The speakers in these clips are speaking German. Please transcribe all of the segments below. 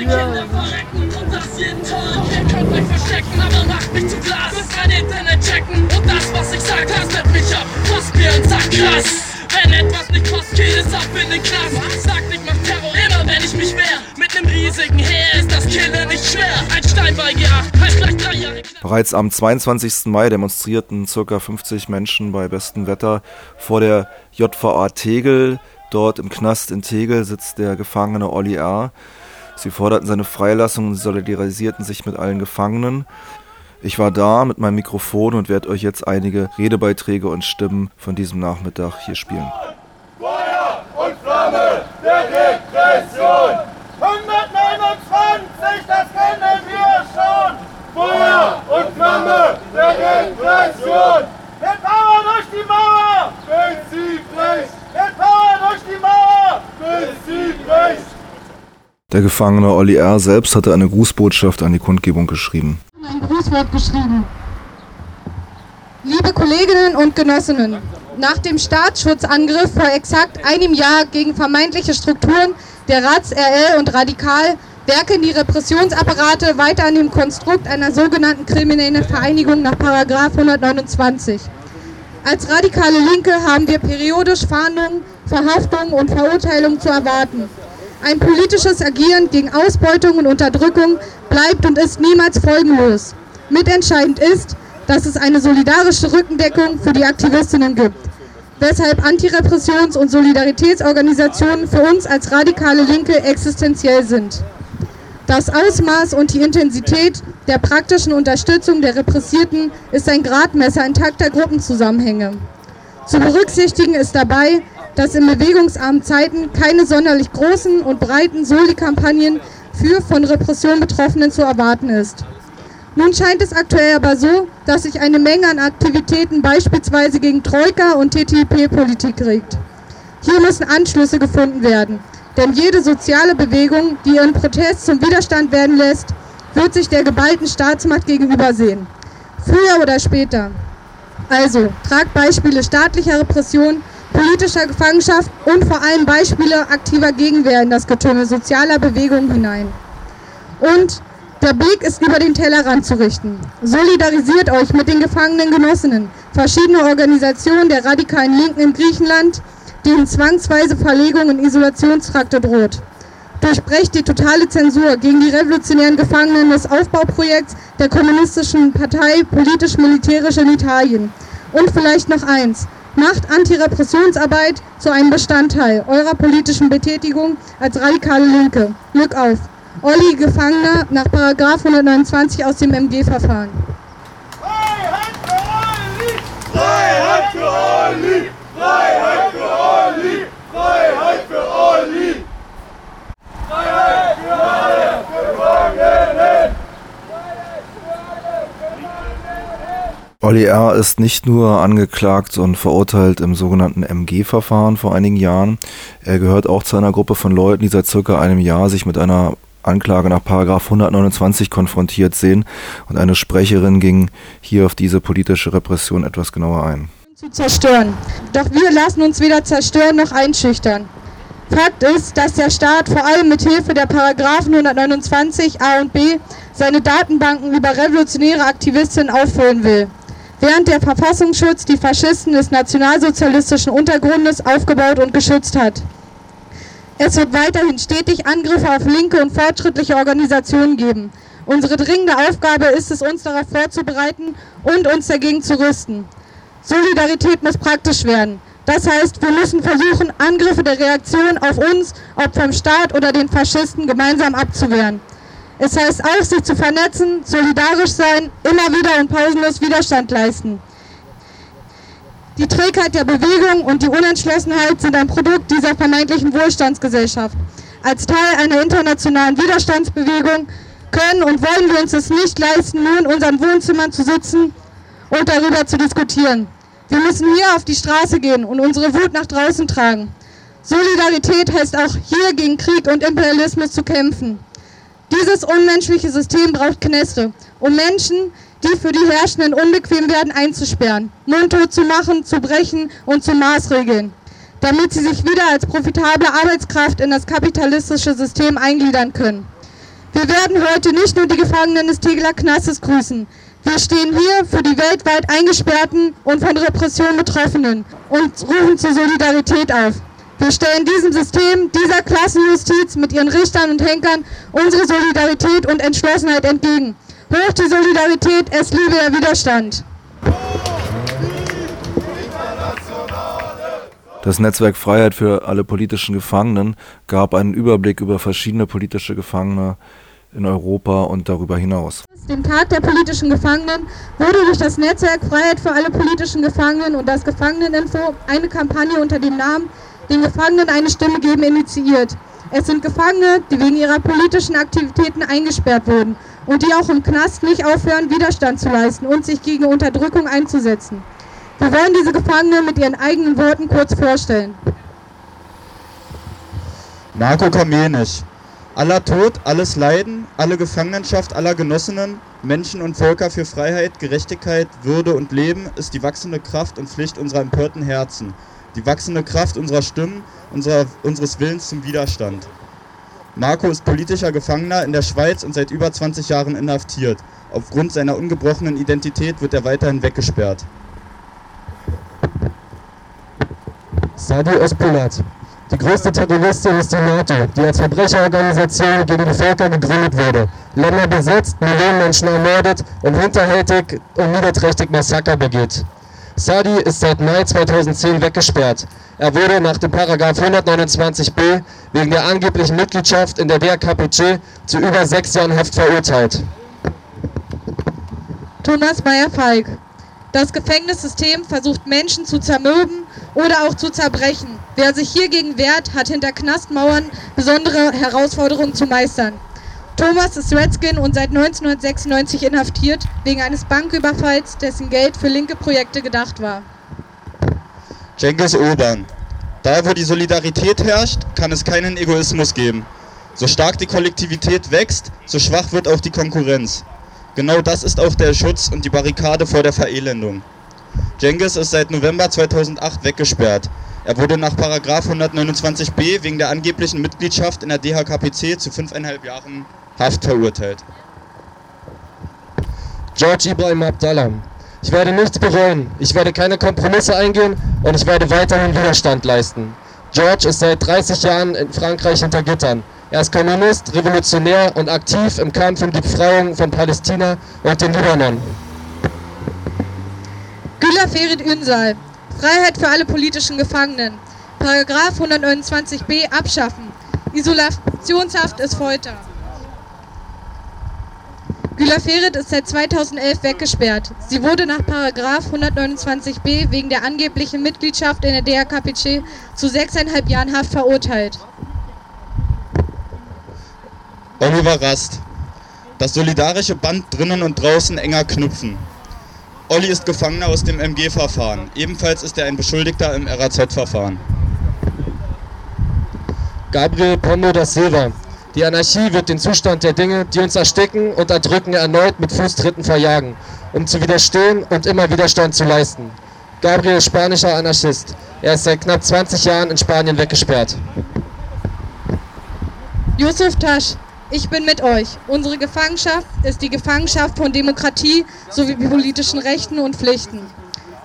Ja. Und das jeden Tag. Ihr könnt euch verstecken, aber macht mich zu Glas. Müsst mein Internet checken. Und das, was ich sag, tastet mich ab. Passt mir und sagt krass. Wenn etwas nicht passt, geht es ab in den Knast. Sagt, ich mach Terror immer, wenn ich mich wehr. Mit nem riesigen Heer ist das Killen nicht schwer. Ein Stein bei G8 heißt gleich drei Jahre. Bereits am 22. Mai demonstrierten ca. 50 Menschen bei bestem Wetter vor der JVA Tegel. Dort im Knast in Tegel sitzt der Gefangene Olli R. Sie forderten seine Freilassung und solidarisierten sich mit allen Gefangenen. Ich war da mit meinem Mikrofon und werde euch jetzt einige Redebeiträge und Stimmen von diesem Nachmittag hier spielen. Feuer und Flamme der Repression! 129, das kennen wir schon! Feuer und Flamme der Repression! Der Power durch die Mauer! Prinzip recht! Der Power durch die Mauer! Prinzip recht! Der Gefangene Olli R. selbst hatte eine Grußbotschaft an die Kundgebung geschrieben. ein Grußwort geschrieben. Liebe Kolleginnen und Genossinnen, nach dem Staatsschutzangriff vor exakt einem Jahr gegen vermeintliche Strukturen der RATS, RL und Radikal werken die Repressionsapparate weiter an dem Konstrukt einer sogenannten kriminellen Vereinigung nach 129. Als radikale Linke haben wir periodisch Fahndungen, Verhaftungen und Verurteilungen zu erwarten. Ein politisches Agieren gegen Ausbeutung und Unterdrückung bleibt und ist niemals folgenlos. Mitentscheidend ist, dass es eine solidarische Rückendeckung für die Aktivistinnen gibt, weshalb Antirepressions- und Solidaritätsorganisationen für uns als radikale Linke existenziell sind. Das Ausmaß und die Intensität der praktischen Unterstützung der Repressierten ist ein Gradmesser intakter Gruppenzusammenhänge. Zu berücksichtigen ist dabei, dass in bewegungsarmen Zeiten keine sonderlich großen und breiten Soli-Kampagnen für von Repression Betroffenen zu erwarten ist. Nun scheint es aktuell aber so, dass sich eine Menge an Aktivitäten beispielsweise gegen Troika und TTIP-Politik regt. Hier müssen Anschlüsse gefunden werden, denn jede soziale Bewegung, die ihren Protest zum Widerstand werden lässt, wird sich der geballten Staatsmacht gegenübersehen. Früher oder später. Also, tragt Beispiele staatlicher Repression, politischer Gefangenschaft und vor allem Beispiele aktiver Gegenwehr in das Getümmel sozialer Bewegungen hinein. Und der Blick ist über den Tellerrand zu richten. Solidarisiert euch mit den gefangenen Genossinnen, verschiedene Organisationen der radikalen Linken in Griechenland, denen zwangsweise Verlegung in Isolationstrakte droht. Durchbrecht die totale Zensur gegen die revolutionären Gefangenen des Aufbauprojekts der kommunistischen Partei politisch-militärisch in Italien. Und vielleicht noch eins. Macht Antirepressionsarbeit zu einem Bestandteil eurer politischen Betätigung als radikale Linke. Glück auf. Olli Gefangener nach 129 aus dem MG-Verfahren. Freiheit für Olli! Freiheit für Olli! Freiheit für Olli! Freiheit für Olli! Freiheit für alle Gefangenen! Olli R. ist nicht nur angeklagt und verurteilt im sogenannten MG-Verfahren vor einigen Jahren. Er gehört auch zu einer Gruppe von Leuten, die seit circa einem Jahr sich mit einer Anklage nach Paragraph 129 konfrontiert sehen. Und eine Sprecherin ging hier auf diese politische Repression etwas genauer ein. zu zerstören. Doch wir lassen uns weder zerstören noch einschüchtern. Fakt ist, dass der Staat vor allem mit Hilfe der Paragraphen 129 a und b seine Datenbanken über revolutionäre Aktivistinnen auffüllen will, während der Verfassungsschutz die Faschisten des nationalsozialistischen Untergrundes aufgebaut und geschützt hat. Es wird weiterhin stetig Angriffe auf linke und fortschrittliche Organisationen geben. Unsere dringende Aufgabe ist es, uns darauf vorzubereiten und uns dagegen zu rüsten. Solidarität muss praktisch werden. Das heißt, wir müssen versuchen, Angriffe der Reaktion auf uns, ob vom Staat oder den Faschisten, gemeinsam abzuwehren. Es heißt auch, sich zu vernetzen, solidarisch sein, immer wieder und pausenlos Widerstand leisten. Die Trägheit der Bewegung und die Unentschlossenheit sind ein Produkt dieser vermeintlichen Wohlstandsgesellschaft. Als Teil einer internationalen Widerstandsbewegung können und wollen wir uns es nicht leisten, nur in unseren Wohnzimmern zu sitzen und darüber zu diskutieren. Wir müssen hier auf die Straße gehen und unsere Wut nach draußen tragen. Solidarität heißt auch hier gegen Krieg und Imperialismus zu kämpfen. Dieses unmenschliche System braucht Kneste, um Menschen, die für die Herrschenden unbequem werden, einzusperren, mundtot zu machen, zu brechen und zu maßregeln, damit sie sich wieder als profitable Arbeitskraft in das kapitalistische System eingliedern können. Wir werden heute nicht nur die Gefangenen des Tegeler Knastes grüßen. Wir stehen hier für die weltweit Eingesperrten und von Repression Betroffenen und rufen zur Solidarität auf. Wir stellen diesem System, dieser Klassenjustiz mit ihren Richtern und Henkern unsere Solidarität und Entschlossenheit entgegen. Hoch die Solidarität, es liebe der Widerstand. Das Netzwerk Freiheit für alle politischen Gefangenen gab einen Überblick über verschiedene politische Gefangene in Europa und darüber hinaus. Dem Tag der politischen Gefangenen wurde durch das Netzwerk Freiheit für alle politischen Gefangenen und das Gefangeneninfo eine Kampagne unter dem Namen Den Gefangenen eine Stimme geben initiiert. Es sind Gefangene, die wegen ihrer politischen Aktivitäten eingesperrt wurden und die auch im Knast nicht aufhören, Widerstand zu leisten und sich gegen Unterdrückung einzusetzen. Wir wollen diese Gefangenen mit ihren eigenen Worten kurz vorstellen. Marco Kamenisch. Aller Tod, alles Leiden, alle Gefangenschaft aller Genossinnen, Menschen und Völker für Freiheit, Gerechtigkeit, Würde und Leben ist die wachsende Kraft und Pflicht unserer empörten Herzen, die wachsende Kraft unserer Stimmen, unserer, unseres Willens zum Widerstand. Marco ist politischer Gefangener in der Schweiz und seit über 20 Jahren inhaftiert. Aufgrund seiner ungebrochenen Identität wird er weiterhin weggesperrt. Sadi Ospulat. Die größte Terroristin ist die NATO, die als Verbrecherorganisation gegen die Völker gegründet wurde, Länder besetzt, Millionen Menschen ermordet und hinterhältig und niederträchtig Massaker begeht. Sadi ist seit Mai 2010 weggesperrt. Er wurde nach dem Paragraph 129b wegen der angeblichen Mitgliedschaft in der DRKPC zu über sechs Jahren Haft verurteilt. Thomas Meyer-Falk. Das Gefängnissystem versucht Menschen zu zermürben oder auch zu zerbrechen. Wer sich hiergegen wehrt, hat hinter Knastmauern besondere Herausforderungen zu meistern. Thomas ist Redskin und seit 1996 inhaftiert wegen eines Banküberfalls, dessen Geld für linke Projekte gedacht war. Cengiz Urban. Da, wo die Solidarität herrscht, kann es keinen Egoismus geben. So stark die Kollektivität wächst, so schwach wird auch die Konkurrenz. Genau das ist auch der Schutz und die Barrikade vor der Verelendung. Cengiz ist seit November 2008 weggesperrt. Er wurde nach 129b wegen der angeblichen Mitgliedschaft in der DHKPC zu fünfeinhalb Jahren Haft verurteilt. George Ibrahim Abdallah. Ich werde nichts bereuen, ich werde keine Kompromisse eingehen und ich werde weiterhin Widerstand leisten. George ist seit 30 Jahren in Frankreich hinter Gittern. Er ist Kommunist, Revolutionär und aktiv im Kampf um die Befreiung von Palästina und dem Libanon. Güler Ferit Ünsal. Freiheit für alle politischen Gefangenen. Paragraph 129b abschaffen. Isolationshaft ist Folter. Güler Ferit ist seit 2011 weggesperrt. Sie wurde nach Paragraph 129b wegen der angeblichen Mitgliedschaft in der DRKPC zu sechseinhalb Jahren Haft verurteilt. Oliver Rast. Das solidarische Band drinnen und draußen enger knüpfen. Olli ist Gefangener aus dem MG-Verfahren. Ebenfalls ist er ein Beschuldigter im RAZ-Verfahren. Gabriel Pondo da Silva. Die Anarchie wird den Zustand der Dinge, die uns ersticken und erdrücken, erneut mit Fußtritten verjagen, um zu widerstehen und immer Widerstand zu leisten. Gabriel ist spanischer Anarchist. Er ist seit knapp 20 Jahren in Spanien weggesperrt. Yusuf Tasch, ich bin mit euch. Unsere Gefangenschaft ist die Gefangenschaft von Demokratie sowie politischen Rechten und Pflichten.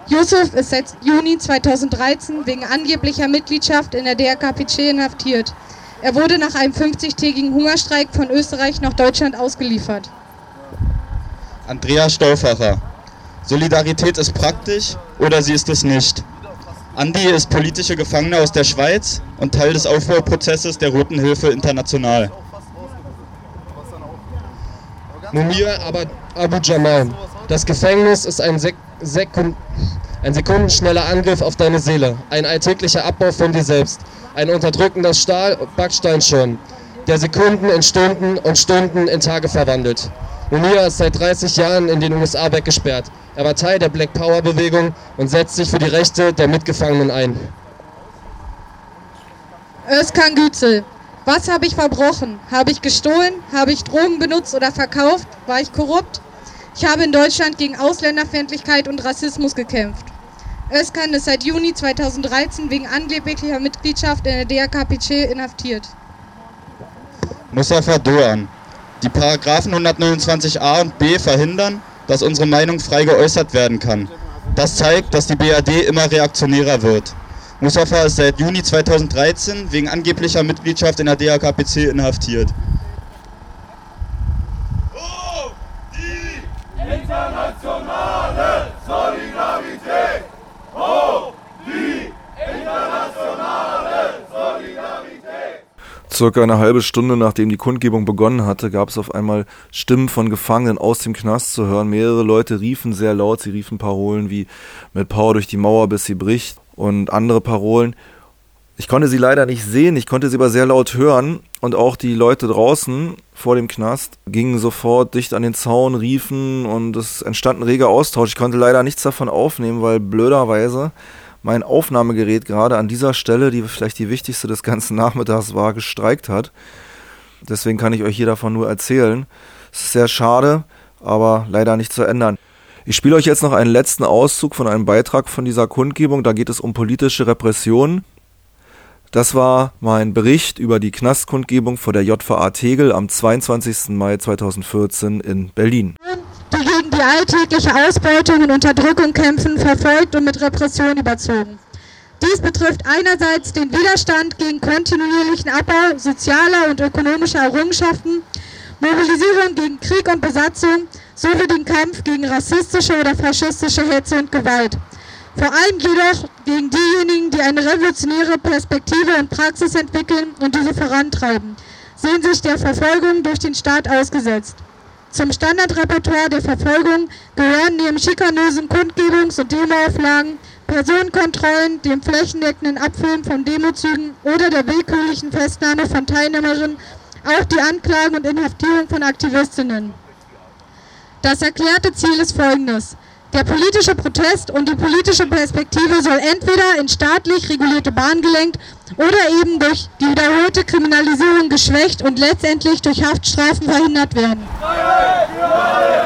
Yusuf ist seit Juni 2013 wegen angeblicher Mitgliedschaft in der DRKPC inhaftiert. Er wurde nach einem 50-tägigen Hungerstreik von Österreich nach Deutschland ausgeliefert. Andreas Stauffacher. Solidarität ist praktisch oder sie ist es nicht. Andi ist politischer Gefangener aus der Schweiz und Teil des Aufbauprozesses der Roten Hilfe International. Munir Abu Jamal. Das Gefängnis ist ein, Sek Sekund ein sekundenschneller Angriff auf deine Seele, ein alltäglicher Abbau von dir selbst, ein unterdrückender Stahl Backsteinschirm, der Sekunden in Stunden und Stunden in Tage verwandelt. Munir ist seit 30 Jahren in den USA weggesperrt. Er war Teil der Black Power Bewegung und setzt sich für die Rechte der Mitgefangenen ein. Özkan Güzel. Was habe ich verbrochen? Habe ich gestohlen? Habe ich Drogen benutzt oder verkauft? War ich korrupt? Ich habe in Deutschland gegen Ausländerfeindlichkeit und Rassismus gekämpft. Özkan ist seit Juni 2013 wegen angeblicher Mitgliedschaft in der DRKPC inhaftiert. Mustafa Doğan. Die Paragraphen 129a und b verhindern, dass unsere Meinung frei geäußert werden kann. Das zeigt, dass die BRD immer reaktionärer wird. Mustafa ist seit Juni 2013 wegen angeblicher Mitgliedschaft in der DHKPC inhaftiert. Internationale Solidarität! Hoch die internationale Solidarität! Circa eine halbe Stunde nachdem die Kundgebung begonnen hatte, gab es auf einmal Stimmen von Gefangenen aus dem Knast zu hören. Mehrere Leute riefen sehr laut, sie riefen Parolen wie mit Power durch die Mauer, bis sie bricht und andere Parolen. Ich konnte sie leider nicht sehen, ich konnte sie aber sehr laut hören und auch die Leute draußen vor dem Knast gingen sofort dicht an den Zaun, riefen und es entstand ein reger Austausch. Ich konnte leider nichts davon aufnehmen, weil blöderweise mein Aufnahmegerät gerade an dieser Stelle, die vielleicht die wichtigste des ganzen Nachmittags war, gestreikt hat. Deswegen kann ich euch hier davon nur erzählen. Es ist sehr schade, aber leider nicht zu ändern. Ich spiele euch jetzt noch einen letzten Auszug von einem Beitrag von dieser Kundgebung. Da geht es um politische Repression. Das war mein Bericht über die Knastkundgebung vor der JVA Tegel am 22. Mai 2014 in Berlin. die gegen die alltägliche Ausbeutung und Unterdrückung kämpfen, verfolgt und mit Repression überzogen. Dies betrifft einerseits den Widerstand gegen kontinuierlichen Abbau sozialer und ökonomischer Errungenschaften, Mobilisierung gegen Krieg und Besatzung sowie den Kampf gegen rassistische oder faschistische Hetze und Gewalt. Vor allem jedoch gegen diejenigen, die eine revolutionäre Perspektive und Praxis entwickeln und diese vorantreiben, sehen sich der Verfolgung durch den Staat ausgesetzt. Zum Standardrepertoire der Verfolgung gehören neben schikanösen Kundgebungs- und Demoauflagen Personenkontrollen, dem flächendeckenden Abfilmen von Demozügen oder der willkürlichen Festnahme von Teilnehmerinnen auch die Anklagen und Inhaftierung von Aktivistinnen. Das erklärte Ziel ist folgendes. Der politische Protest und die politische Perspektive soll entweder in staatlich regulierte Bahn gelenkt oder eben durch die wiederholte Kriminalisierung geschwächt und letztendlich durch Haftstrafen verhindert werden. Freiheit alle!